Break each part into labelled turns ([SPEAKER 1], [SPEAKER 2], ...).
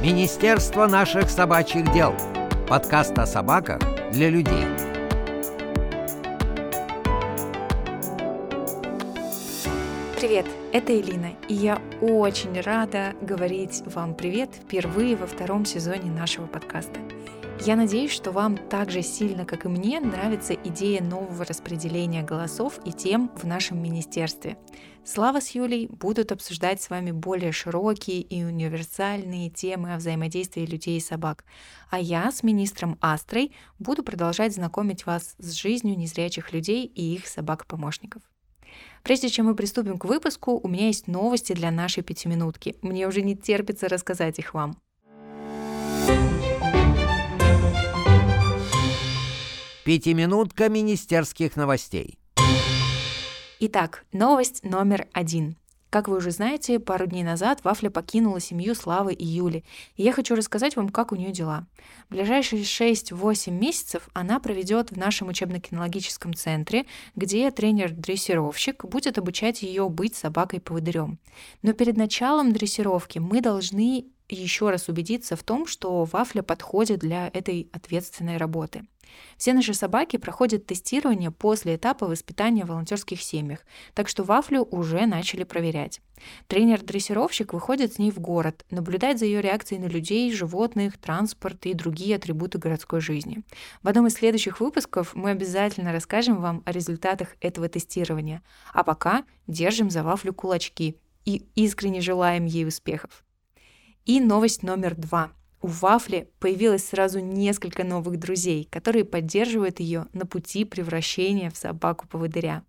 [SPEAKER 1] Министерство наших собачьих дел. Подкаст о собаках для людей.
[SPEAKER 2] Привет, это Элина, и я очень рада говорить вам привет впервые во втором сезоне нашего подкаста. Я надеюсь, что вам так же сильно, как и мне, нравится идея нового распределения голосов и тем в нашем министерстве. Слава с Юлей будут обсуждать с вами более широкие и универсальные темы о взаимодействии людей и собак, а я с министром Астрой буду продолжать знакомить вас с жизнью незрячих людей и их собак-помощников. Прежде чем мы приступим к выпуску, у меня есть новости для нашей пятиминутки. Мне уже не терпится рассказать их вам.
[SPEAKER 1] Пятиминутка министерских новостей.
[SPEAKER 2] Итак, новость номер один. Как вы уже знаете, пару дней назад Вафля покинула семью Славы и Юли, и я хочу рассказать вам, как у нее дела. В ближайшие 6-8 месяцев она проведет в нашем учебно-кинологическом центре, где тренер-дрессировщик будет обучать ее быть собакой-поводырем. Но перед началом дрессировки мы должны еще раз убедиться в том, что Вафля подходит для этой ответственной работы. Все наши собаки проходят тестирование после этапа воспитания в волонтерских семьях, так что Вафлю уже начали проверять. Тренер-дрессировщик выходит с ней в город, наблюдает за ее реакцией на людей, животных, транспорт и другие атрибуты городской жизни. В одном из следующих выпусков мы обязательно расскажем вам о результатах этого тестирования. А пока держим за Вафлю кулачки и искренне желаем ей успехов. И новость номер два. У Вафли появилось сразу несколько новых друзей, которые поддерживают ее на пути превращения в собаку-поводыря.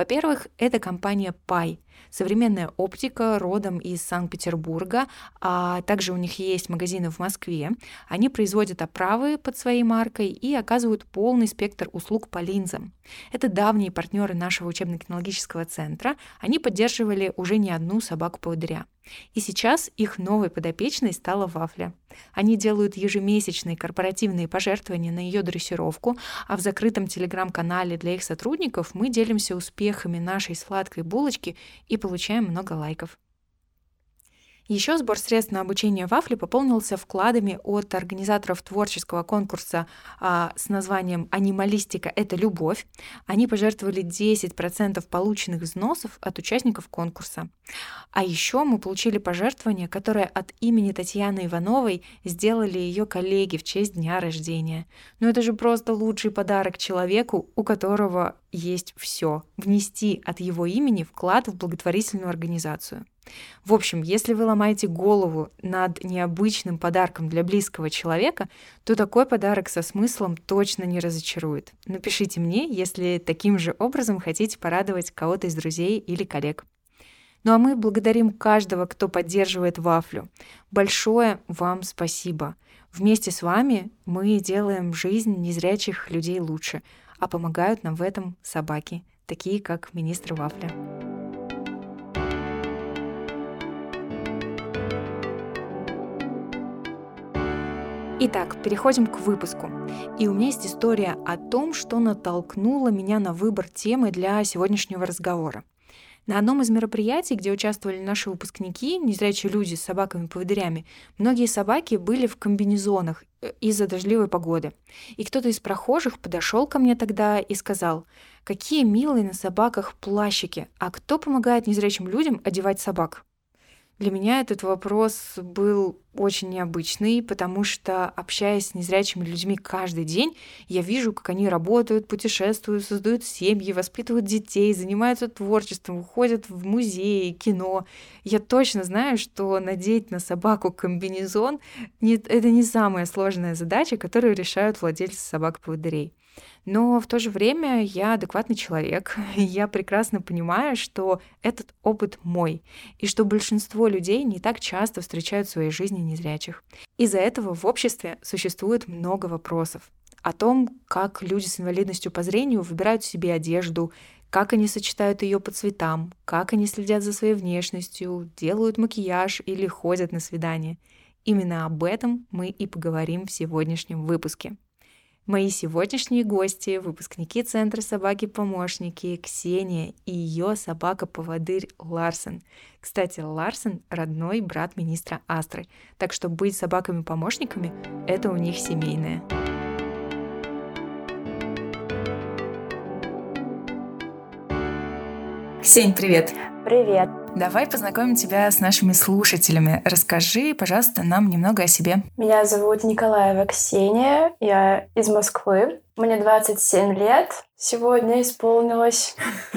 [SPEAKER 2] Во-первых, это компания Пай, современная оптика родом из Санкт-Петербурга, а также у них есть магазины в Москве. Они производят оправы под своей маркой и оказывают полный спектр услуг по линзам. Это давние партнеры нашего учебно-кинологического центра. Они поддерживали уже не одну собаку-поводыря. И сейчас их новой подопечной стала Вафля. Они делают ежемесячные корпоративные пожертвования на ее дрессировку, а в закрытом телеграм-канале для их сотрудников мы делимся успехами нашей сладкой булочки и получаем много лайков. Еще сбор средств на обучение Вафли пополнился вкладами от организаторов творческого конкурса а, с названием «Анималистика – это любовь». Они пожертвовали 10% полученных взносов от участников конкурса. А еще мы получили пожертвование, которое от имени Татьяны Ивановой сделали ее коллеги в честь дня рождения. Ну это же просто лучший подарок человеку, у которого есть все. Внести от его имени вклад в благотворительную организацию. В общем, если вы ломаете голову над необычным подарком для близкого человека, то такой подарок со смыслом точно не разочарует. Напишите мне, если таким же образом хотите порадовать кого-то из друзей или коллег. Ну а мы благодарим каждого, кто поддерживает вафлю. Большое вам спасибо. Вместе с вами мы делаем жизнь незрячих людей лучше, а помогают нам в этом собаки, такие как министр Вафля. Итак, переходим к выпуску. И у меня есть история о том, что натолкнуло меня на выбор темы для сегодняшнего разговора. На одном из мероприятий, где участвовали наши выпускники, незрячие люди с собаками-поводырями, многие собаки были в комбинезонах э, из-за дождливой погоды. И кто-то из прохожих подошел ко мне тогда и сказал, какие милые на собаках плащики, а кто помогает незрячим людям одевать собак? Для меня этот вопрос был очень необычный, потому что, общаясь с незрячими людьми каждый день, я вижу, как они работают, путешествуют, создают семьи, воспитывают детей, занимаются творчеством, уходят в музеи, кино. Я точно знаю, что надеть на собаку комбинезон — это не самая сложная задача, которую решают владельцы собак-поводырей. Но в то же время я адекватный человек, я прекрасно понимаю, что этот опыт мой, и что большинство людей не так часто встречают в своей жизни незрячих. Из-за этого в обществе существует много вопросов о том, как люди с инвалидностью по зрению выбирают себе одежду, как они сочетают ее по цветам, как они следят за своей внешностью, делают макияж или ходят на свидание. Именно об этом мы и поговорим в сегодняшнем выпуске. Мои сегодняшние гости — выпускники Центра собаки-помощники Ксения и ее собака-поводырь Ларсен. Кстати, Ларсен — родной брат министра Астры, так что быть собаками-помощниками — это у них семейное. Ксень, привет!
[SPEAKER 3] Привет!
[SPEAKER 2] Давай познакомим тебя с нашими слушателями. Расскажи, пожалуйста, нам немного о себе.
[SPEAKER 3] Меня зовут Николаева Ксения, я из Москвы. Мне 27 лет, сегодня исполнилось.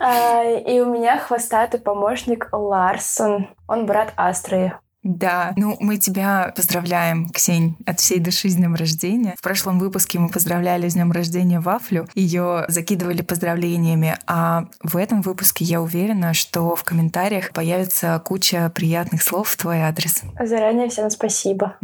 [SPEAKER 3] А, и у меня хвостатый помощник Ларсон. Он брат Астры.
[SPEAKER 2] Да, ну мы тебя поздравляем, Ксень, от всей души с днем рождения. В прошлом выпуске мы поздравляли с днем рождения Вафлю, ее закидывали поздравлениями, а в этом выпуске я уверена, что в комментариях появится куча приятных слов в твой адрес.
[SPEAKER 3] Заранее всем спасибо.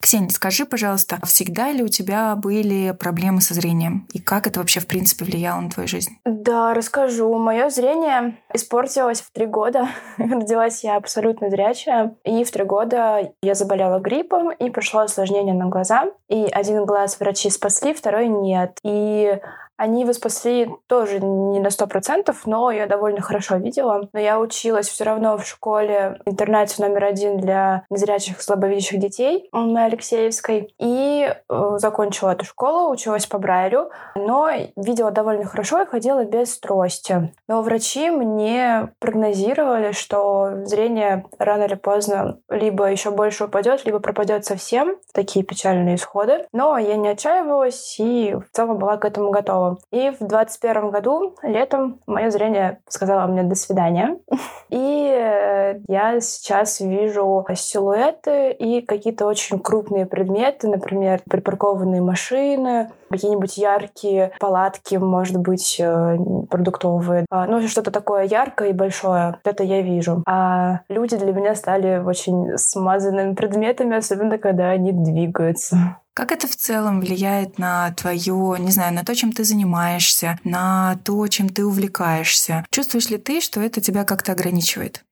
[SPEAKER 2] Ксения, скажи, пожалуйста, всегда ли у тебя были проблемы со зрением? И как это вообще, в принципе, влияло на твою жизнь?
[SPEAKER 3] Да, расскажу. Мое зрение испортилось в три года. Родилась я абсолютно зрячая. И в три года я заболела гриппом, и пришло осложнение на глаза. И один глаз врачи спасли, второй нет. И они его спасли тоже не на сто процентов, но я довольно хорошо видела. Но я училась все равно в школе интернате номер один для незрячих слабовидящих детей на Алексеевской. И э, закончила эту школу, училась по Брайлю, но видела довольно хорошо и ходила без трости. Но врачи мне прогнозировали, что зрение рано или поздно либо еще больше упадет, либо пропадет совсем. Такие печальные исходы. Но я не отчаивалась и в целом была к этому готова. И в 21 году, летом, мое зрение сказало мне «до свидания». И э, я сейчас вижу силуэты и какие-то очень крупные предметы, например, припаркованные машины, какие-нибудь яркие палатки, может быть, э, продуктовые. А, ну, что-то такое яркое и большое. Это я вижу. А люди для меня стали очень смазанными предметами, особенно когда они двигаются.
[SPEAKER 2] Как это в целом влияет на твое, не знаю, на то, чем ты занимаешься, на то, чем ты увлекаешься? Чувствуешь ли ты, что это тебя как-то ограничивает?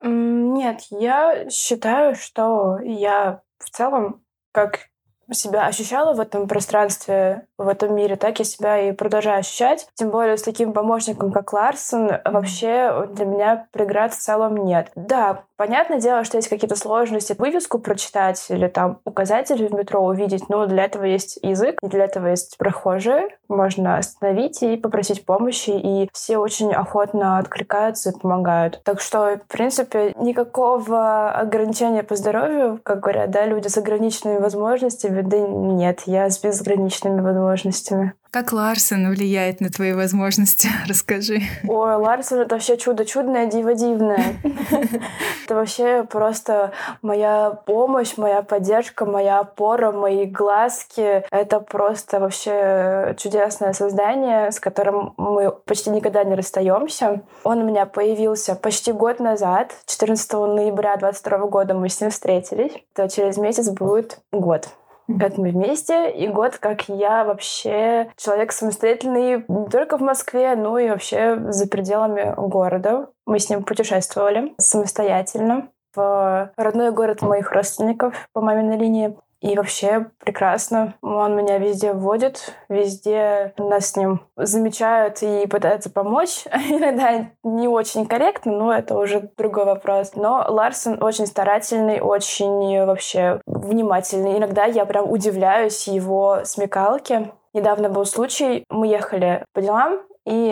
[SPEAKER 3] Нет, я считаю, что я в целом, как себя ощущала в этом пространстве, в этом мире, так я себя и продолжаю ощущать. Тем более с таким помощником, как Ларсон, вообще для меня преград в целом нет. Да, понятное дело, что есть какие-то сложности вывеску прочитать или там указатели в метро увидеть, но для этого есть язык, и для этого есть прохожие. Можно остановить и попросить помощи, и все очень охотно откликаются и помогают. Так что, в принципе, никакого ограничения по здоровью, как говорят, да, люди с ограниченными возможностями, да нет, я с безграничными возможностями.
[SPEAKER 2] Как Ларсон влияет на твои возможности? Расскажи.
[SPEAKER 3] Ой, Ларсон — это вообще чудо чудное, диво дивное. Это вообще просто моя помощь, моя поддержка, моя опора, мои глазки. Это просто вообще чудесное создание, с которым мы почти никогда не расстаемся. Он у меня появился почти год назад, 14 ноября 2022 года мы с ним встретились. То через месяц будет год как мы вместе, и год, как я вообще человек самостоятельный не только в Москве, но и вообще за пределами города. Мы с ним путешествовали самостоятельно в родной город моих родственников по маминой линии. И вообще прекрасно. Он меня везде вводит, везде нас с ним замечают и пытаются помочь. Иногда не очень корректно, но это уже другой вопрос. Но Ларсон очень старательный, очень вообще внимательный. Иногда я прям удивляюсь его смекалке. Недавно был случай, мы ехали по делам, и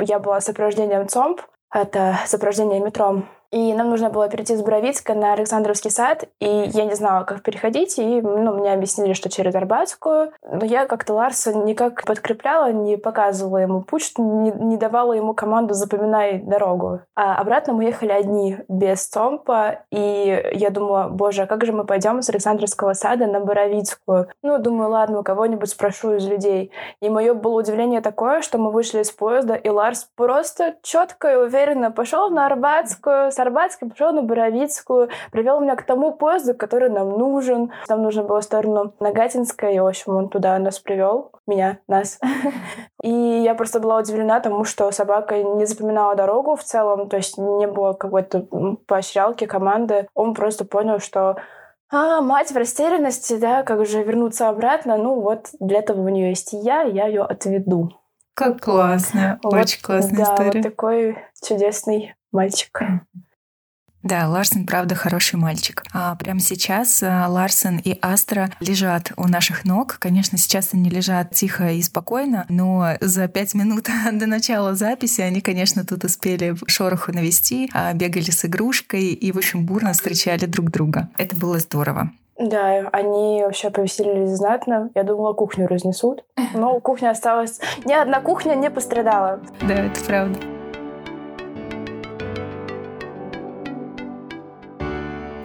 [SPEAKER 3] я была сопровождением ЦОМП, это сопровождение метро и нам нужно было перейти с Боровицка на Александровский сад, и я не знала, как переходить, и ну, мне объяснили, что через Арбатскую. Но я как-то Ларса никак подкрепляла, не показывала ему путь, не, не давала ему команду «запоминай дорогу». А обратно мы ехали одни, без Томпа, и я думала, боже, а как же мы пойдем с Александровского сада на Боровицкую? Ну, думаю, ладно, у кого-нибудь спрошу из людей. И мое было удивление такое, что мы вышли из поезда, и Ларс просто четко и уверенно пошел на Арбатскую, Арбатской, пошел на Боровицкую, привел меня к тому поезду, который нам нужен. Нам нужно было в сторону Нагатинская, и, в общем, он туда нас привел. Меня, нас. И я просто была удивлена тому, что собака не запоминала дорогу в целом, то есть не было какой-то поощрялки команды. Он просто понял, что А, мать в растерянности, да, как же вернуться обратно. Ну вот, для этого у нее есть я, я ее отведу.
[SPEAKER 2] Как классно, вот, очень классная
[SPEAKER 3] да,
[SPEAKER 2] история.
[SPEAKER 3] вот такой чудесный мальчик.
[SPEAKER 2] Да, Ларсен, правда, хороший мальчик. А прямо сейчас а, Ларсен и Астра лежат у наших ног. Конечно, сейчас они лежат тихо и спокойно, но за пять минут до начала записи они, конечно, тут успели шороху навести, а, бегали с игрушкой и, в общем, бурно встречали друг друга. Это было здорово.
[SPEAKER 3] Да, они вообще повеселились знатно. Я думала, кухню разнесут. Но кухня осталась... Ни одна кухня не пострадала.
[SPEAKER 2] Да, это правда.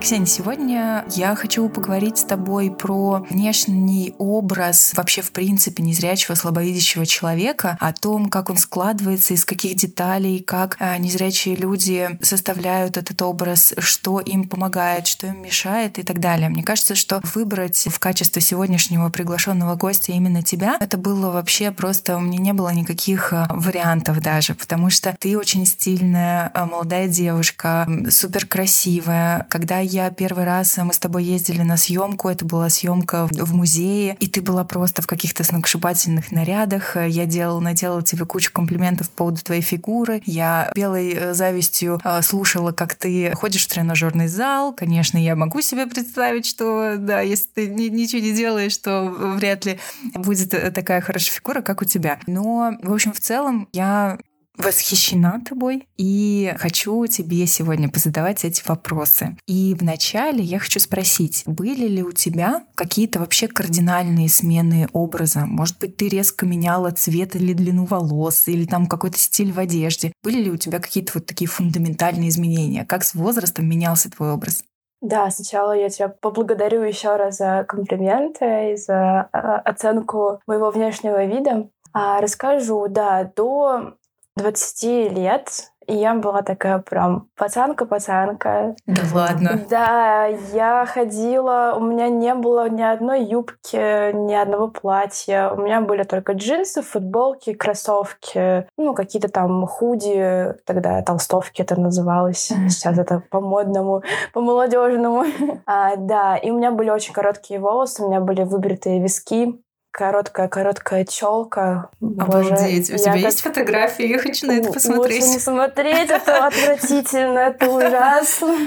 [SPEAKER 2] Ксения, сегодня я хочу поговорить с тобой про внешний образ вообще в принципе незрячего, слабовидящего человека, о том, как он складывается, из каких деталей, как а, незрячие люди составляют этот образ, что им помогает, что им мешает и так далее. Мне кажется, что выбрать в качестве сегодняшнего приглашенного гостя именно тебя, это было вообще просто, у меня не было никаких а, вариантов даже, потому что ты очень стильная, а, молодая девушка, супер красивая. Когда я первый раз, мы с тобой ездили на съемку, это была съемка в музее, и ты была просто в каких-то сногсшибательных нарядах. Я делала, наделала тебе кучу комплиментов по поводу твоей фигуры. Я белой э, завистью э, слушала, как ты ходишь в тренажерный зал. Конечно, я могу себе представить, что да, если ты ничего не делаешь, то вряд ли будет э, такая хорошая фигура, как у тебя. Но, в общем, в целом я восхищена тобой и хочу тебе сегодня позадавать эти вопросы. И вначале я хочу спросить, были ли у тебя какие-то вообще кардинальные смены образа? Может быть, ты резко меняла цвет или длину волос, или там какой-то стиль в одежде? Были ли у тебя какие-то вот такие фундаментальные изменения? Как с возрастом менялся твой образ?
[SPEAKER 3] Да, сначала я тебя поблагодарю еще раз за комплименты и за а, оценку моего внешнего вида. А, расскажу, да, до 20 лет, и я была такая прям пацанка-пацанка.
[SPEAKER 2] Да ладно?
[SPEAKER 3] Да, я ходила, у меня не было ни одной юбки, ни одного платья. У меня были только джинсы, футболки, кроссовки, ну, какие-то там худи, тогда толстовки это называлось. Сейчас это по-модному, по-молодежному. А, да, и у меня были очень короткие волосы, у меня были выбритые виски короткая-короткая челка.
[SPEAKER 2] Обалдеть. Боже, У тебя есть фотографии? Я хочу на это посмотреть.
[SPEAKER 3] Лучше не смотреть, это отвратительно, это ужасно.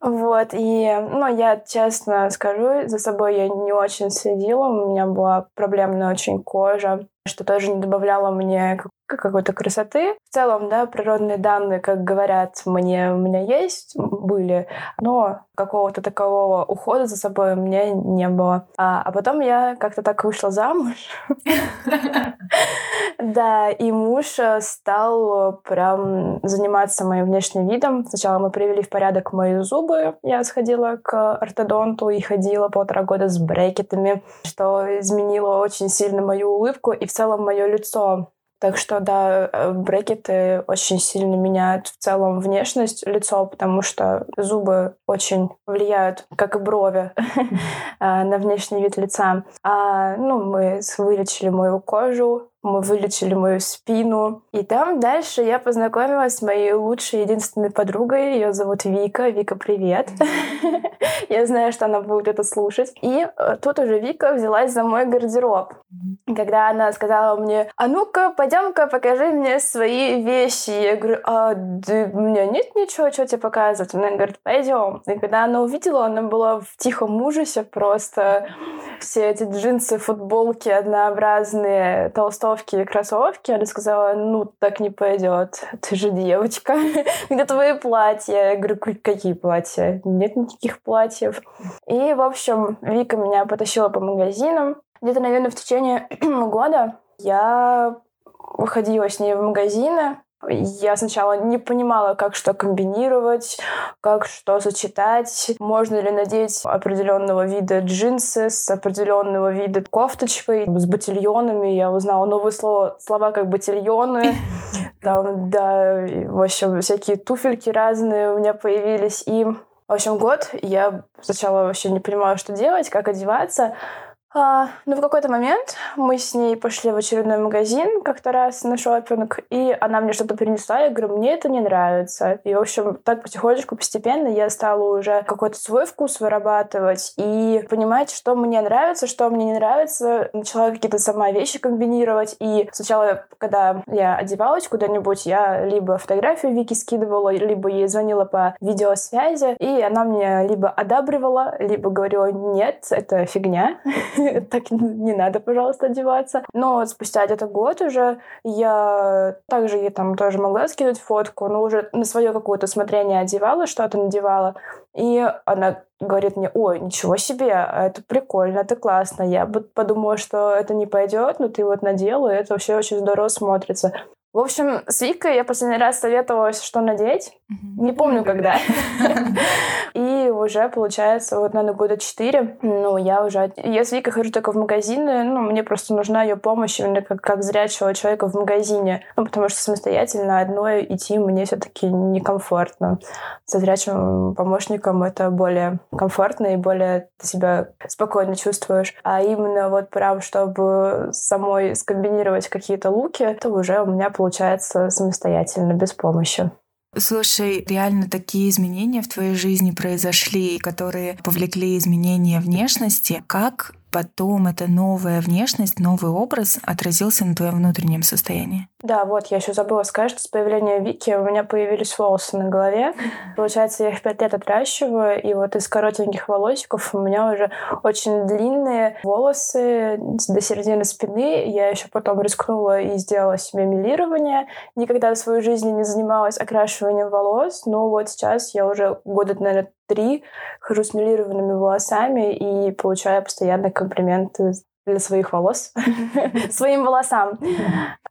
[SPEAKER 3] Вот, и, ну, я честно скажу, за собой я не очень следила, у меня была проблемная очень кожа, что тоже не добавляло мне какой-то красоты. В целом, да, природные данные, как говорят, мне у меня есть, были, но какого-то такового ухода за собой у меня не было. А, а потом я как-то так вышла замуж. Да, и муж э, стал прям заниматься моим внешним видом. Сначала мы привели в порядок мои зубы. Я сходила к ортодонту и ходила полтора года с брекетами, что изменило очень сильно мою улыбку и в целом мое лицо. Так что, да, э, брекеты очень сильно меняют в целом внешность лицо, потому что зубы очень влияют, как и брови, а, на внешний вид лица. А, ну, мы вылечили мою кожу, мы вылечили мою спину. И там дальше я познакомилась с моей лучшей единственной подругой. Ее зовут Вика. Вика, привет. Я знаю, что она будет это слушать. И э, тут уже Вика взялась за мой гардероб. Когда она сказала мне, а ну-ка, пойдем-ка, покажи мне свои вещи. Я говорю, а у меня нет ничего, что тебе показывать. Она говорит, пойдем. И когда она увидела, она была в тихом ужасе просто. Все эти джинсы, футболки однообразные, толстовки кроссовки и кроссовки. Она сказала, ну, так не пойдет. Ты же девочка. Где твои платья? Я говорю, какие платья? Нет никаких платьев. И, в общем, Вика меня потащила по магазинам. Где-то, наверное, в течение года я выходила с ней в магазины, я сначала не понимала, как что комбинировать, как что сочетать, можно ли надеть определенного вида джинсы с определенного вида кофточкой, с ботильонами. Я узнала новые слова, слова как ботильоны. Там, да, в общем, всякие туфельки разные у меня появились. И, в общем, год я сначала вообще не понимала, что делать, как одеваться. А, ну, в какой-то момент мы с ней пошли в очередной магазин как-то раз на шопинг, и она мне что-то принесла, я говорю, мне это не нравится. И, в общем, так потихонечку, постепенно я стала уже какой-то свой вкус вырабатывать и понимать, что мне нравится, что мне не нравится. Начала какие-то сама вещи комбинировать. И сначала, когда я одевалась куда-нибудь, я либо фотографию Вики скидывала, либо ей звонила по видеосвязи, и она мне либо одабривала, либо говорила, нет, это фигня, так не надо, пожалуйста, одеваться. Но спустя где-то год уже я также ей там тоже могла скинуть фотку, но уже на свое какое-то смотрение одевала, что-то надевала. И она говорит мне, ой, ничего себе, это прикольно, это классно. Я подумала, что это не пойдет, но ты вот надела, и это вообще очень здорово смотрится. В общем, с Викой я последний раз советовалась, что надеть. Не помню, когда. И уже, получается, вот, наверное, года четыре, ну, я уже... Я с Викой хожу только в магазины, ну, мне просто нужна ее помощь именно как, как зрячего человека в магазине. Ну, потому что самостоятельно одной идти мне все таки некомфортно. Со зрячим помощником это более комфортно и более ты себя спокойно чувствуешь. А именно вот прям, чтобы самой скомбинировать какие-то луки, это уже у меня получается получается самостоятельно, без помощи.
[SPEAKER 2] Слушай, реально такие изменения в твоей жизни произошли, которые повлекли изменения внешности. Как потом эта новая внешность, новый образ отразился на твоем внутреннем состоянии?
[SPEAKER 3] Да, вот, я еще забыла сказать, что с появлением Вики у меня появились волосы на голове. Получается, я их пять лет отращиваю, и вот из коротеньких волосиков у меня уже очень длинные волосы до середины спины. Я еще потом рискнула и сделала себе милирование. Никогда в свою жизнь не занималась окрашиванием волос, но вот сейчас я уже года, наверное, три хожу с милированными волосами и получаю постоянно комплименты для своих волос, своим волосам.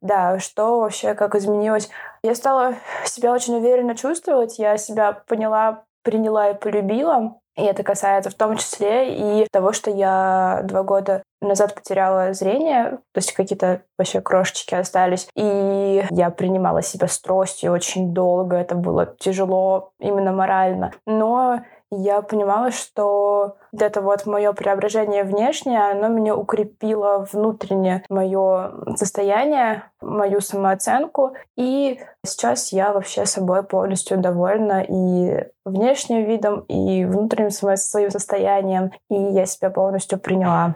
[SPEAKER 3] Да, что вообще, как изменилось. Я стала себя очень уверенно чувствовать, я себя поняла, приняла и полюбила. И это касается в том числе и того, что я два года назад потеряла зрение, то есть какие-то вообще крошечки остались. И я принимала себя с тростью очень долго, это было тяжело именно морально. Но я понимала, что вот это вот мое преображение внешнее, оно меня укрепило внутренне мое состояние, мою самооценку. И сейчас я вообще собой полностью довольна и внешним видом, и внутренним своим состоянием. И я себя полностью приняла.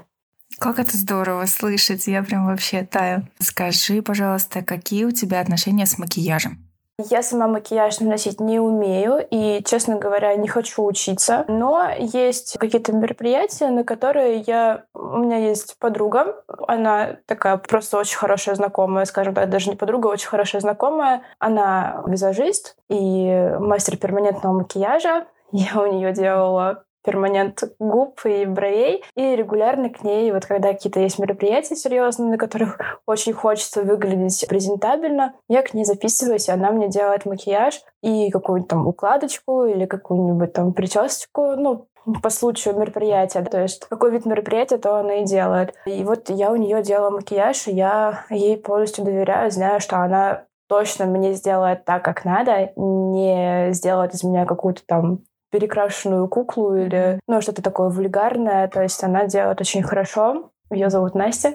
[SPEAKER 2] Как это здорово слышать, я прям вообще таю. Скажи, пожалуйста, какие у тебя отношения с макияжем?
[SPEAKER 3] Я сама макияж наносить не умею и, честно говоря, не хочу учиться. Но есть какие-то мероприятия, на которые я... У меня есть подруга. Она такая просто очень хорошая знакомая, скажем так, даже не подруга, а очень хорошая знакомая. Она визажист и мастер перманентного макияжа. Я у нее делала перманент губ и бровей. И регулярно к ней, вот когда какие-то есть мероприятия серьезные, на которых очень хочется выглядеть презентабельно, я к ней записываюсь, и она мне делает макияж и какую-нибудь там укладочку или какую-нибудь там причесочку, ну, по случаю мероприятия. То есть какой вид мероприятия, то она и делает. И вот я у нее делала макияж, и я ей полностью доверяю, знаю, что она точно мне сделает так, как надо, не сделает из меня какую-то там перекрашенную куклу или ну, что-то такое вульгарное. То есть она делает очень хорошо. Ее зовут Настя.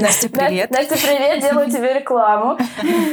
[SPEAKER 2] Настя, привет.
[SPEAKER 3] Настя, привет, делаю тебе рекламу.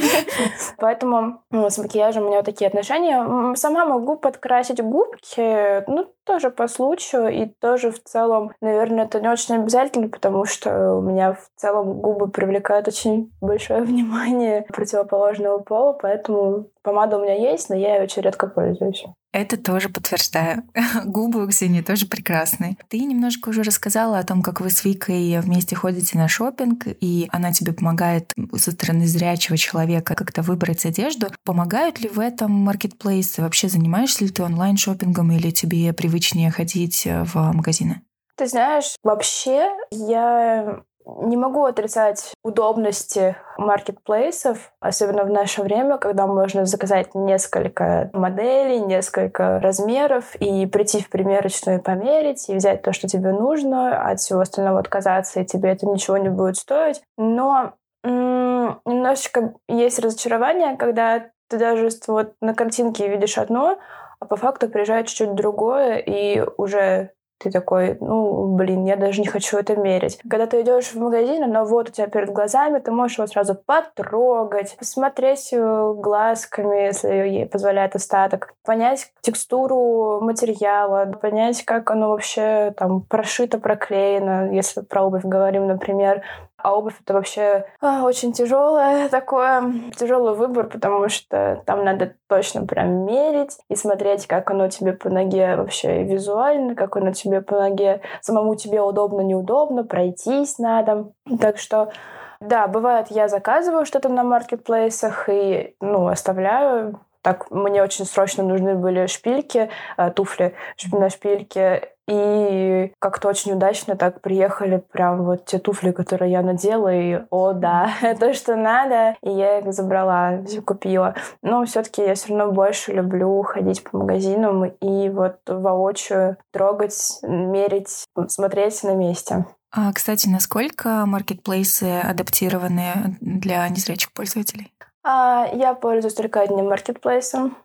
[SPEAKER 3] Поэтому ну, с макияжем у меня вот такие отношения. Сама могу подкрасить губки, ну, тоже по случаю, и тоже в целом, наверное, это не очень обязательно, потому что у меня в целом губы привлекают очень большое внимание противоположного пола, поэтому помада у меня есть, но я ее очень редко пользуюсь.
[SPEAKER 2] Это тоже подтверждаю. Губы у Ксении тоже прекрасные. Ты немножко уже рассказала о том, как вы с Викой вместе ходите на шопинг, и она тебе помогает со стороны зрячего человека как-то выбрать одежду. Помогают ли в этом маркетплейсы? Вообще занимаешься ли ты онлайн шопингом или тебе привычнее ходить в магазины?
[SPEAKER 3] Ты знаешь, вообще я не могу отрицать удобности маркетплейсов, особенно в наше время, когда можно заказать несколько моделей, несколько размеров и прийти в примерочную и померить, и взять то, что тебе нужно, от всего остального отказаться, и тебе это ничего не будет стоить. Но м- немножечко есть разочарование, когда ты даже вот на картинке видишь одно, а по факту приезжает чуть-чуть другое, и уже ты такой, ну, блин, я даже не хочу это мерить. Когда ты идешь в магазин, оно вот у тебя перед глазами, ты можешь его сразу потрогать, посмотреть глазками, если ей позволяет остаток, понять текстуру материала, понять, как оно вообще там прошито, проклеено, если про обувь говорим, например. А обувь это вообще а, очень тяжелое такое, тяжелый выбор, потому что там надо точно прям мерить и смотреть, как оно тебе по ноге вообще визуально, как оно тебе по ноге, самому тебе удобно, неудобно, пройтись надо. Так что да, бывает, я заказываю что-то на маркетплейсах и, ну, оставляю. Так, мне очень срочно нужны были шпильки, э, туфли на шпильке, и как-то очень удачно так приехали прям вот те туфли, которые я надела, и о, да, то, что надо, и я их забрала, все купила. Но все-таки я все равно больше люблю ходить по магазинам и вот воочию трогать, мерить, смотреть на месте.
[SPEAKER 2] А, кстати, насколько маркетплейсы адаптированы для незрячих пользователей?
[SPEAKER 3] А, я пользуюсь только одним маркетплейсом.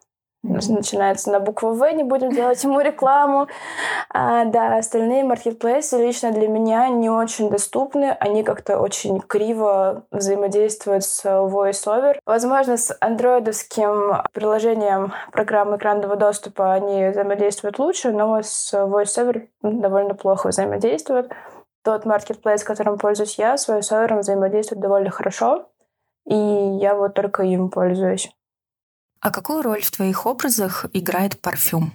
[SPEAKER 3] Начинается на букву В, не будем делать ему рекламу. А, да, остальные маркетплейсы лично для меня не очень доступны. Они как-то очень криво взаимодействуют с VoiceOver. Возможно, с андроидовским приложением программы экранного доступа они взаимодействуют лучше, но с VoiceOver довольно плохо взаимодействуют. Тот маркетплейс, которым пользуюсь я, с VoiceOver взаимодействует довольно хорошо, и я вот только им пользуюсь.
[SPEAKER 2] А какую роль в твоих образах играет парфюм?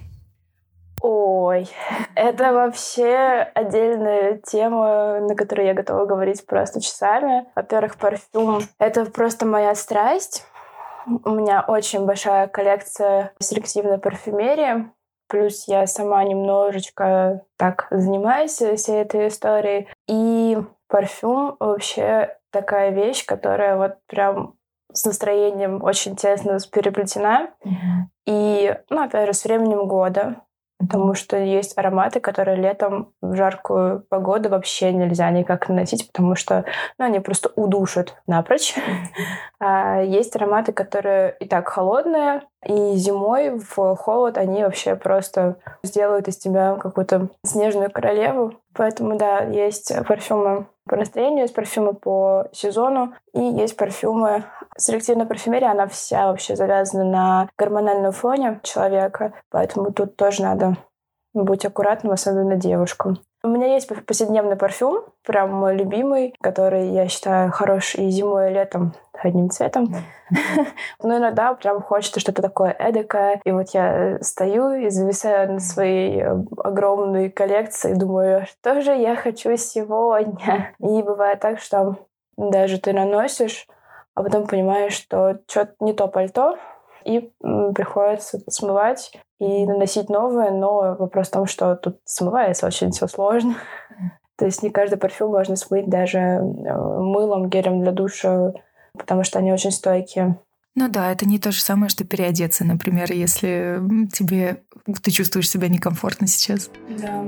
[SPEAKER 3] Ой, это вообще отдельная тема, на которой я готова говорить просто часами. Во-первых, парфюм — это просто моя страсть. У меня очень большая коллекция селективной парфюмерии. Плюс я сама немножечко так занимаюсь всей этой историей. И парфюм вообще такая вещь, которая вот прям с настроением очень тесно переплетена. Mm-hmm. И, ну, опять же, с временем года. Потому что есть ароматы, которые летом в жаркую погоду вообще нельзя никак наносить, потому что ну, они просто удушат напрочь. А есть ароматы, которые и так холодные, и зимой в холод они вообще просто сделают из тебя какую-то снежную королеву. Поэтому, да, есть парфюмы по настроению, есть парфюмы по сезону, и есть парфюмы. Селективная парфюмерия, она вся вообще завязана на гормональном фоне человека, поэтому тут тоже надо быть аккуратным, особенно девушкам. У меня есть повседневный парфюм, прям мой любимый, который я считаю хорош и зимой, и летом одним цветом. Но иногда прям хочется что-то такое эдакое. И вот я стою и зависаю на своей э, огромной коллекции думаю, что же я хочу сегодня? И бывает так, что даже ты наносишь, а потом понимаешь, что что-то не то пальто, и приходится смывать и наносить новое, но вопрос в том, что тут смывается очень все сложно. То есть не каждый парфюм можно смыть даже э, мылом, гелем для душа, потому что они очень стойкие.
[SPEAKER 2] Ну да, это не то же самое, что переодеться, например, если тебе ты чувствуешь себя некомфортно сейчас.
[SPEAKER 3] Да,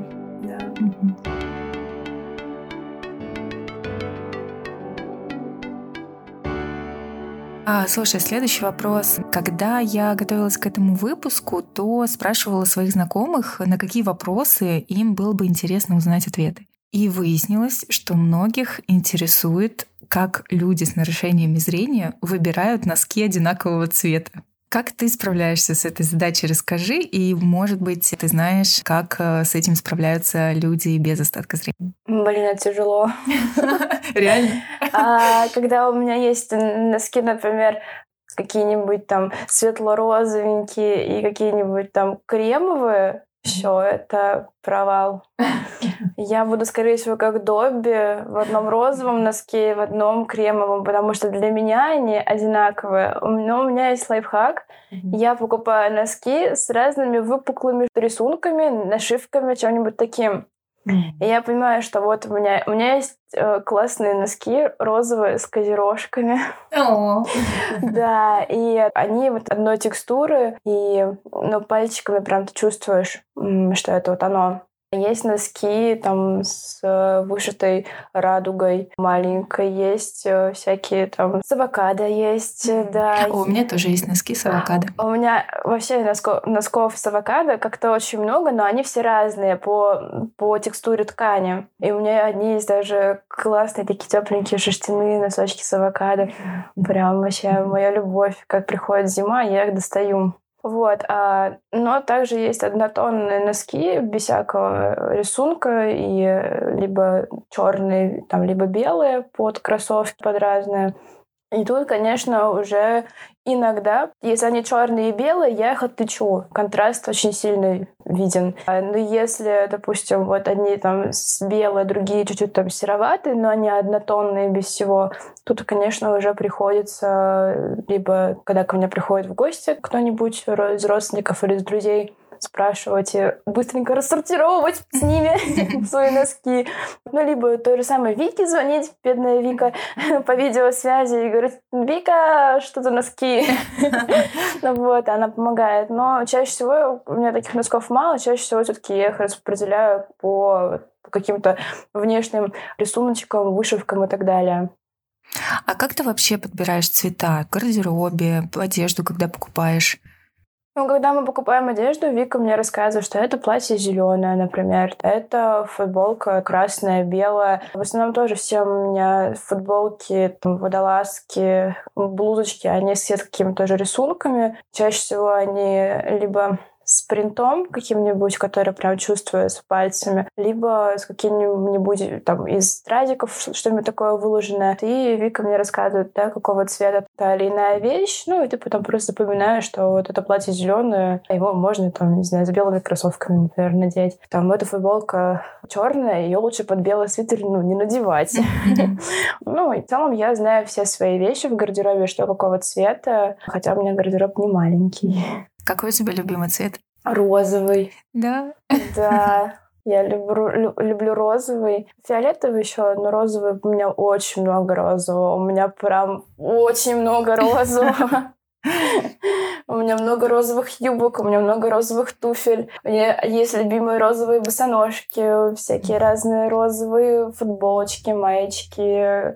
[SPEAKER 2] А, слушай, следующий вопрос. Когда я готовилась к этому выпуску, то спрашивала своих знакомых, на какие вопросы им было бы интересно узнать ответы. И выяснилось, что многих интересует, как люди с нарушениями зрения выбирают носки одинакового цвета. Как ты справляешься с этой задачей? Расскажи, и, может быть, ты знаешь, как э, с этим справляются люди без остатка зрения.
[SPEAKER 3] Блин, это тяжело.
[SPEAKER 2] Реально?
[SPEAKER 3] А, когда у меня есть носки, например, какие-нибудь там светло-розовенькие и какие-нибудь там кремовые, все, это провал. Я буду, скорее всего, как Добби в одном розовом носке, в одном кремовом, потому что для меня они одинаковые. Но у меня есть лайфхак. Я покупаю носки с разными выпуклыми рисунками, нашивками, чем-нибудь таким. И я понимаю, что вот у меня, у меня есть э, классные носки розовые с козерожками. Да, и они вот одной текстуры, и ну, пальчиками прям ты чувствуешь, что это вот оно. Есть носки там с э, вышитой радугой маленькой, есть э, всякие там с авокадо есть, да.
[SPEAKER 2] О, у меня тоже есть носки с авокадо.
[SPEAKER 3] У меня вообще носков, носков с авокадо как-то очень много, но они все разные по, по текстуре ткани. И у меня одни есть даже классные такие тепленькие шерстяные носочки с авокадо. Прям вообще моя любовь. Как приходит зима, я их достаю. Вот, а, но также есть однотонные носки без всякого рисунка и либо черные, там, либо белые под кроссовки, под разные. И тут, конечно, уже иногда, если они черные и белые, я их отличу. Контраст очень сильно виден. А, но если, допустим, вот одни там белые, другие чуть-чуть там сероватые, но они однотонные без всего, тут, конечно, уже приходится либо, когда ко мне приходит в гости кто-нибудь из родственников или из друзей, спрашивать и быстренько рассортировывать с ними свои носки. Ну, либо той же самой Вике звонить, бедная Вика, по видеосвязи и говорить, Вика, что за носки? Ну вот, она помогает. Но чаще всего у меня таких носков мало, чаще всего все-таки я их распределяю по каким-то внешним рисуночкам, вышивкам и так далее.
[SPEAKER 2] А как ты вообще подбираешь цвета в гардеробе, одежду, когда покупаешь?
[SPEAKER 3] Ну, когда мы покупаем одежду, Вика мне рассказывает, что это платье зеленое, например, это футболка красная, белая. В основном тоже все у меня футболки, там, водолазки, блузочки, они с какими-то тоже рисунками. Чаще всего они либо с принтом каким-нибудь, который прям чувствуется пальцами, либо с каким-нибудь там из стразиков что-нибудь такое выложенное. И Вика мне рассказывает, да, какого цвета та или иная вещь, ну и ты потом просто запоминаешь, что вот это платье зеленое, его можно там, не знаю, с белыми кроссовками, например, надеть. Там эта футболка черная, ее лучше под белый свитер, ну, не надевать. Ну, и в целом я знаю все свои вещи в гардеробе, что какого цвета, хотя у меня гардероб не маленький.
[SPEAKER 2] Какой у тебя любимый цвет?
[SPEAKER 3] Розовый.
[SPEAKER 2] Да?
[SPEAKER 3] Да. Я люблю, люблю розовый. Фиолетовый еще, но розовый у меня очень много розового. У меня прям очень много розового. У меня много розовых юбок, у меня много розовых туфель. У меня есть любимые розовые босоножки, всякие разные розовые футболочки, маечки.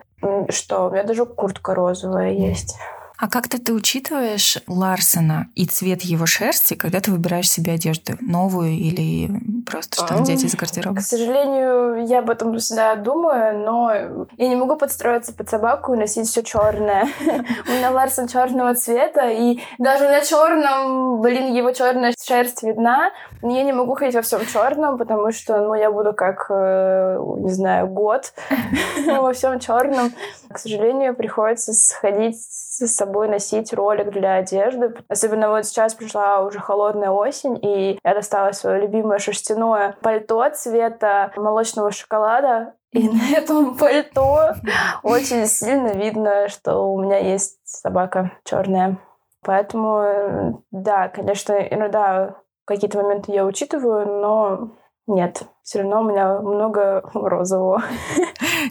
[SPEAKER 3] Что? У меня даже куртка розовая есть.
[SPEAKER 2] А как-то ты учитываешь Ларсона и цвет его шерсти, когда ты выбираешь себе одежду? Новую или просто что взять из гардероба?
[SPEAKER 3] К сожалению, я об этом всегда думаю, но я не могу подстроиться под собаку и носить все черное. У меня Ларсон черного цвета, и даже на черном, блин, его черная шерсть видна. Но я не могу ходить во всем черном, потому что, ну, я буду как, э, не знаю, год во всем черном. К сожалению, приходится сходить с собой носить ролик для одежды. Особенно вот сейчас пришла уже холодная осень, и я достала свое любимое шерстяное пальто цвета молочного шоколада. И на этом пальто очень сильно видно, что у меня есть собака черная. Поэтому, да, конечно, иногда какие-то моменты я учитываю, но нет, все равно у меня много розового.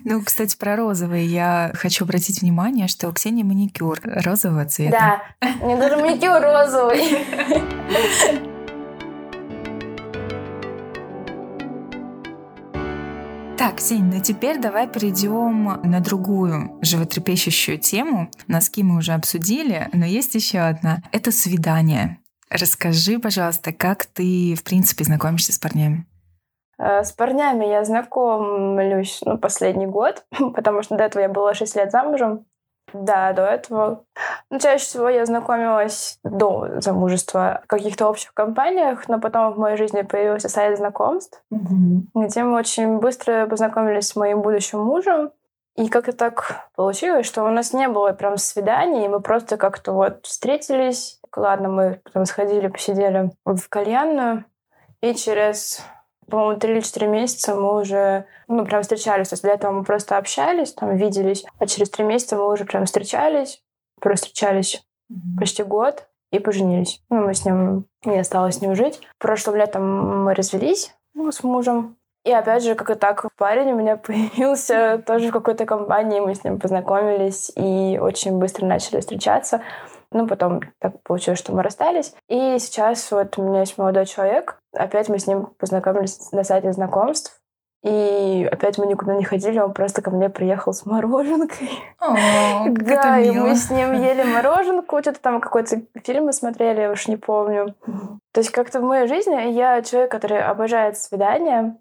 [SPEAKER 2] Ну, кстати, про розовый я хочу обратить внимание, что у Ксении маникюр розового цвета.
[SPEAKER 3] Да, мне даже маникюр розовый.
[SPEAKER 2] Так, Сень, ну теперь давай перейдем на другую животрепещущую тему. Носки мы уже обсудили, но есть еще одна. Это свидание. Расскажи, пожалуйста, как ты, в принципе, знакомишься с парнями?
[SPEAKER 3] Э, с парнями я знакомлюсь ну, последний год, потому что до этого я была 6 лет замужем. Да, до этого. Ну, чаще всего я знакомилась до замужества в каких-то общих компаниях, но потом в моей жизни появился сайт знакомств, mm-hmm. где мы очень быстро познакомились с моим будущим мужем. И как-то так получилось, что у нас не было прям свиданий, мы просто как-то вот встретились. Ладно, мы потом сходили, посидели в кальянную, и через по-моему, три или четыре месяца мы уже, ну, прям встречались. То есть для этого мы просто общались, там, виделись. А через три месяца мы уже прям встречались. Просто встречались mm-hmm. почти год и поженились. Ну, мы с ним, мне осталось с ним жить. Прошлым летом мы развелись ну, с мужем. И опять же, как и так, парень у меня появился тоже в какой-то компании, мы с ним познакомились и очень быстро начали встречаться. Ну, потом так получилось, что мы расстались. И сейчас вот у меня есть молодой человек. Опять мы с ним познакомились на сайте знакомств. И опять мы никуда не ходили, он просто ко мне приехал с мороженкой.
[SPEAKER 2] О,
[SPEAKER 3] да, и мы с ним ели мороженку, что-то там какой-то фильм мы смотрели, я уж не помню. То есть как-то в моей жизни я человек, который обожает свидания,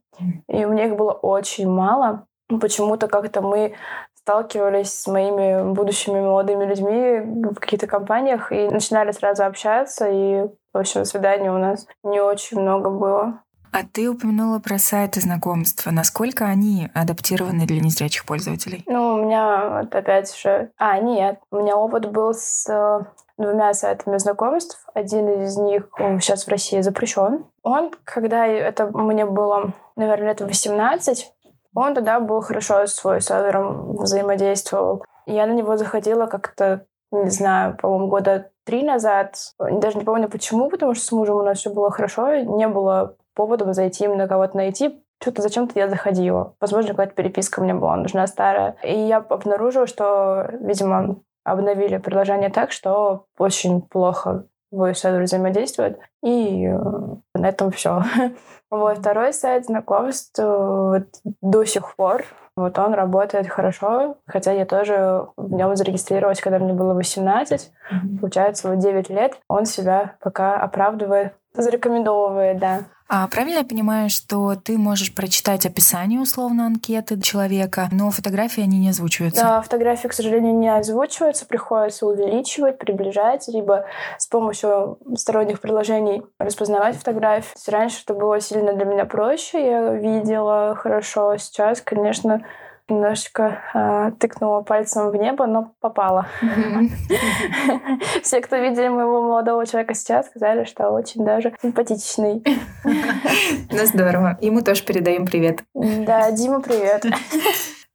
[SPEAKER 3] и у меня их было очень мало. Почему-то как-то мы сталкивались с моими будущими молодыми людьми в каких-то компаниях и начинали сразу общаться, и, в общем, свиданий у нас не очень много было.
[SPEAKER 2] А ты упомянула про сайты знакомства. Насколько они адаптированы для незрячих пользователей?
[SPEAKER 3] Ну, у меня вот опять же... А, нет. У меня опыт был с э, двумя сайтами знакомств. Один из них сейчас в России запрещен. Он, когда это мне было, наверное, лет 18, он тогда был хорошо с свой сервером взаимодействовал. Я на него заходила как-то, не знаю, по-моему, года три назад. Даже не помню почему, потому что с мужем у нас все было хорошо, не было поводом зайти именно кого-то найти. Что-то зачем-то я заходила. Возможно, какая-то переписка мне была нужна старая. И я обнаружила, что, видимо, обновили приложение так, что очень плохо VoiceOver взаимодействует. И э, на этом все. Вот второй сайт знакомств вот, до сих пор вот он работает хорошо, хотя я тоже в нем зарегистрировалась, когда мне было 18. Mm-hmm. Получается, вот 9 лет он себя пока оправдывает, зарекомендовывает, да.
[SPEAKER 2] А правильно я понимаю, что ты можешь прочитать описание условно анкеты человека, но фотографии они не озвучиваются?
[SPEAKER 3] Да, фотографии, к сожалению, не озвучиваются, приходится увеличивать, приближать, либо с помощью сторонних приложений распознавать фотографии. Раньше это было сильно для меня проще, я видела хорошо. Сейчас, конечно, немножечко э, тыкнула пальцем в небо, но попала. Все, кто видели моего молодого человека сейчас, сказали, что очень даже симпатичный.
[SPEAKER 2] Ну, здорово. Ему тоже передаем привет.
[SPEAKER 3] Да, Дима, привет.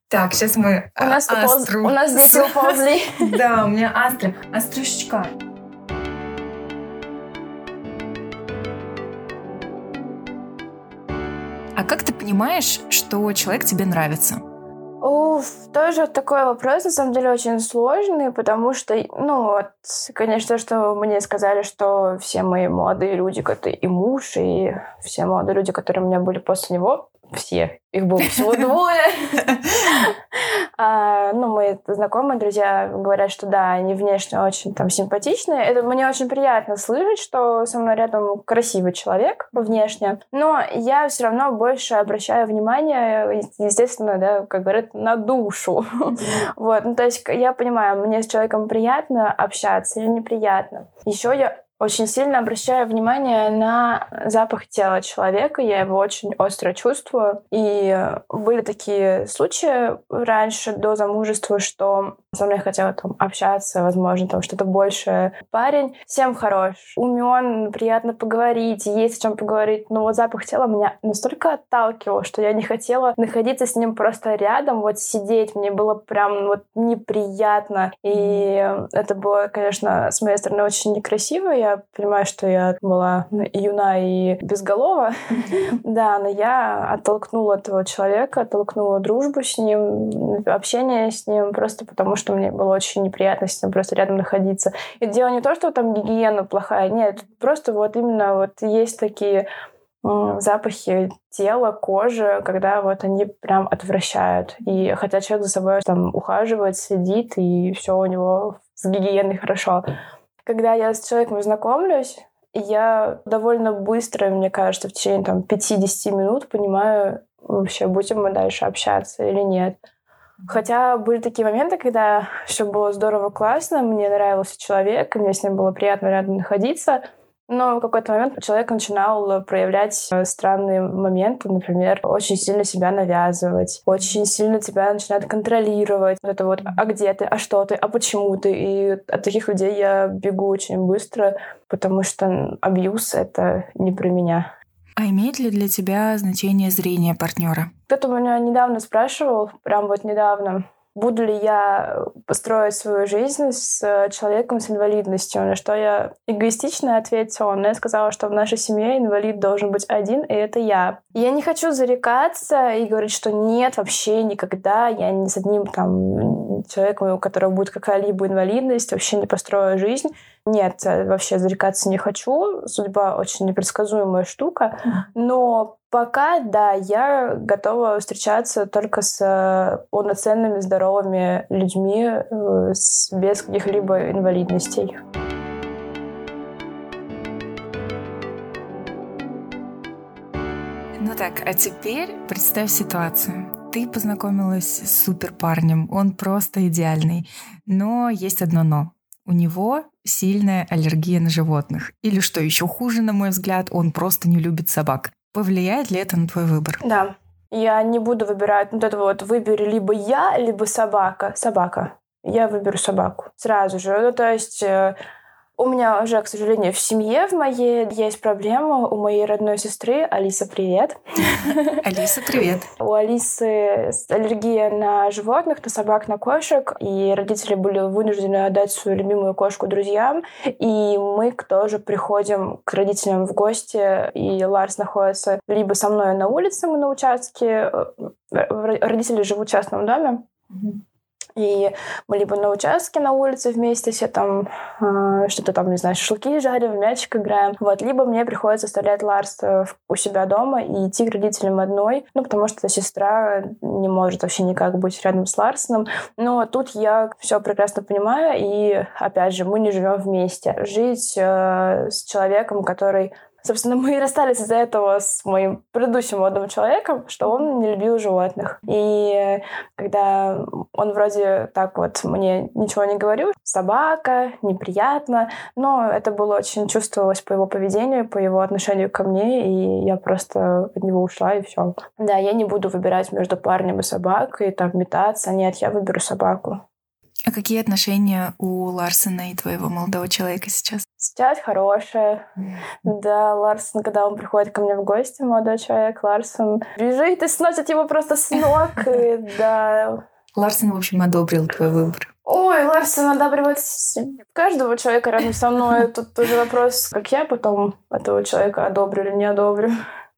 [SPEAKER 2] Так, сейчас мы
[SPEAKER 3] У нас, астру... у нас дети уползли.
[SPEAKER 2] Да, у меня астра. Астрюшечка. А как ты понимаешь, что человек тебе нравится?
[SPEAKER 3] Уф, тоже такой вопрос, на самом деле, очень сложный, потому что, ну, вот, конечно, что мне сказали, что все мои молодые люди, это и муж, и все молодые люди, которые у меня были после него, все. Их было всего двое. А, ну, мои знакомые, друзья говорят, что да, они внешне очень там симпатичные. Это мне очень приятно слышать, что со мной рядом красивый человек внешне. Но я все равно больше обращаю внимание, естественно, да, как говорят, на душу. Вот, ну, то есть я понимаю, мне с человеком приятно общаться или неприятно. Еще я очень сильно обращаю внимание на запах тела человека. Я его очень остро чувствую. И были такие случаи раньше, до замужества, что со мной хотела там общаться, возможно, там что-то большее. Парень всем хорош, умен, приятно поговорить, есть о чем поговорить. Но вот запах тела меня настолько отталкивал, что я не хотела находиться с ним просто рядом, вот сидеть. Мне было прям вот неприятно. И это было, конечно, с моей стороны очень некрасиво. Я я понимаю, что я была юна и безголова, да, но я оттолкнула этого человека, оттолкнула дружбу с ним, общение с ним, просто потому что мне было очень неприятно с ним просто рядом находиться. И дело не то, что там гигиена плохая, нет, просто вот именно вот есть такие запахи тела, кожи, когда вот они прям отвращают. И хотя человек за собой там ухаживает, следит, и все у него с гигиеной хорошо. Когда я с человеком знакомлюсь, я довольно быстро, мне кажется, в течение там 50 минут понимаю вообще, будем мы дальше общаться или нет. Хотя были такие моменты, когда все было здорово, классно, мне нравился человек, и мне с ним было приятно рядом находиться — но в какой-то момент человек начинал проявлять э, странные моменты, например, очень сильно себя навязывать, очень сильно тебя начинает контролировать. Вот это вот, а где ты, а что ты, а почему ты? И от таких людей я бегу очень быстро, потому что абьюз — это не про меня.
[SPEAKER 2] А имеет ли для тебя значение зрение партнера?
[SPEAKER 3] Кто-то меня недавно спрашивал, прям вот недавно, буду ли я построить свою жизнь с человеком с инвалидностью, на что я эгоистично ответила, но я сказала, что в нашей семье инвалид должен быть один, и это я. Я не хочу зарекаться и говорить, что нет, вообще никогда я ни с одним там человеком, у которого будет какая-либо инвалидность, вообще не построю жизнь. Нет, вообще зарекаться не хочу. Судьба очень непредсказуемая штука. Но пока, да, я готова встречаться только с полноценными, здоровыми людьми э, без каких-либо инвалидностей.
[SPEAKER 2] Ну так, а теперь представь ситуацию. Ты познакомилась с супер парнем, он просто идеальный. Но есть одно но. У него сильная аллергия на животных. Или что еще хуже, на мой взгляд, он просто не любит собак. Повлияет ли это на твой выбор?
[SPEAKER 3] Да. Я не буду выбирать вот это вот выбери либо я, либо собака. Собака. Я выберу собаку. Сразу же. Ну, то есть э, у меня уже, к сожалению, в семье в моей есть проблема. У моей родной сестры Алиса, привет.
[SPEAKER 2] Алиса, привет.
[SPEAKER 3] У Алисы аллергия на животных, на собак, на кошек. И родители были вынуждены отдать свою любимую кошку друзьям. И мы тоже приходим к родителям в гости. И Ларс находится либо со мной на улице, мы на участке. Э, родители живут в частном доме. И мы либо на участке на улице вместе все там э, что-то там, не знаю, шашлыки жарим, мячик играем. Вот. Либо мне приходится оставлять Ларс у себя дома и идти к родителям одной, ну, потому что сестра не может вообще никак быть рядом с Ларсоном. Но тут я все прекрасно понимаю, и, опять же, мы не живем вместе. Жить э, с человеком, который Собственно, мы и расстались из-за этого с моим предыдущим молодым человеком, что он не любил животных. И когда он вроде так вот мне ничего не говорил, собака, неприятно, но это было очень чувствовалось по его поведению, по его отношению ко мне, и я просто от него ушла, и все. Да, я не буду выбирать между парнем и собакой, там метаться. Нет, я выберу собаку.
[SPEAKER 2] А какие отношения у Ларсона и твоего молодого человека сейчас?
[SPEAKER 3] Сейчас хорошие. Да, Ларсон, когда он приходит ко мне в гости, молодой человек, Ларсон бежит и сносит его просто с ног. И, да.
[SPEAKER 2] Ларсон, в общем, одобрил твой выбор.
[SPEAKER 3] Ой, Ларсон одобривает каждого человека рядом со мной. Тут уже вопрос, как я потом этого человека одобрю или не одобрю.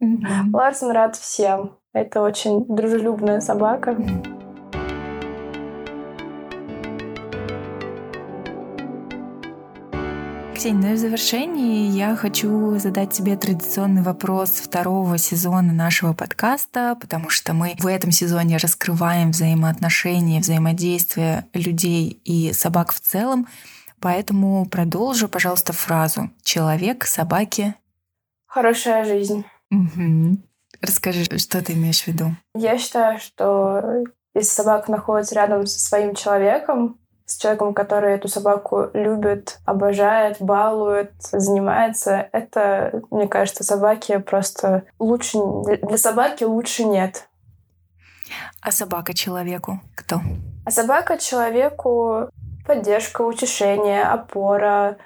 [SPEAKER 3] Mm-hmm. Ларсон рад всем. Это очень дружелюбная собака. Mm-hmm.
[SPEAKER 2] Ксения, ну и в завершении я хочу задать тебе традиционный вопрос второго сезона нашего подкаста, потому что мы в этом сезоне раскрываем взаимоотношения, взаимодействие людей и собак в целом. Поэтому продолжу, пожалуйста, фразу «Человек, собаки...»
[SPEAKER 3] Хорошая жизнь.
[SPEAKER 2] Угу. Расскажи, что ты имеешь в виду?
[SPEAKER 3] Я считаю, что если собака находится рядом со своим человеком, с человеком, который эту собаку любит, обожает, балует, занимается, это, мне кажется, собаки просто лучше... Для собаки лучше нет.
[SPEAKER 2] А собака человеку кто?
[SPEAKER 3] А собака человеку поддержка, утешение, опора,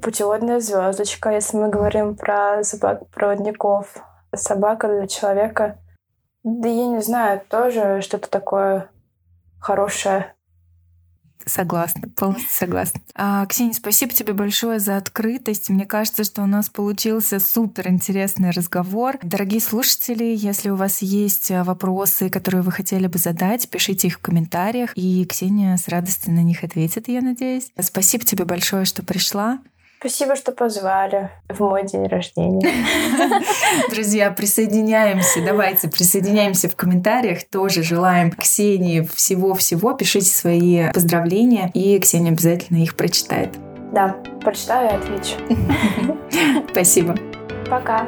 [SPEAKER 3] путеводная звездочка, если мы говорим про собак-проводников. Собака для человека, да я не знаю, тоже что-то такое хорошее.
[SPEAKER 2] Согласна, полностью согласна. А, Ксения, спасибо тебе большое за открытость. Мне кажется, что у нас получился супер интересный разговор. Дорогие слушатели, если у вас есть а, вопросы, которые вы хотели бы задать, пишите их в комментариях, и Ксения с радостью на них ответит, я надеюсь. Спасибо тебе большое, что пришла.
[SPEAKER 3] Спасибо, что позвали в мой день рождения.
[SPEAKER 2] Друзья, присоединяемся. Давайте присоединяемся в комментариях. Тоже желаем Ксении всего-всего. Пишите свои поздравления, и Ксения обязательно их прочитает.
[SPEAKER 3] Да, прочитаю и отвечу.
[SPEAKER 2] Спасибо.
[SPEAKER 3] Пока.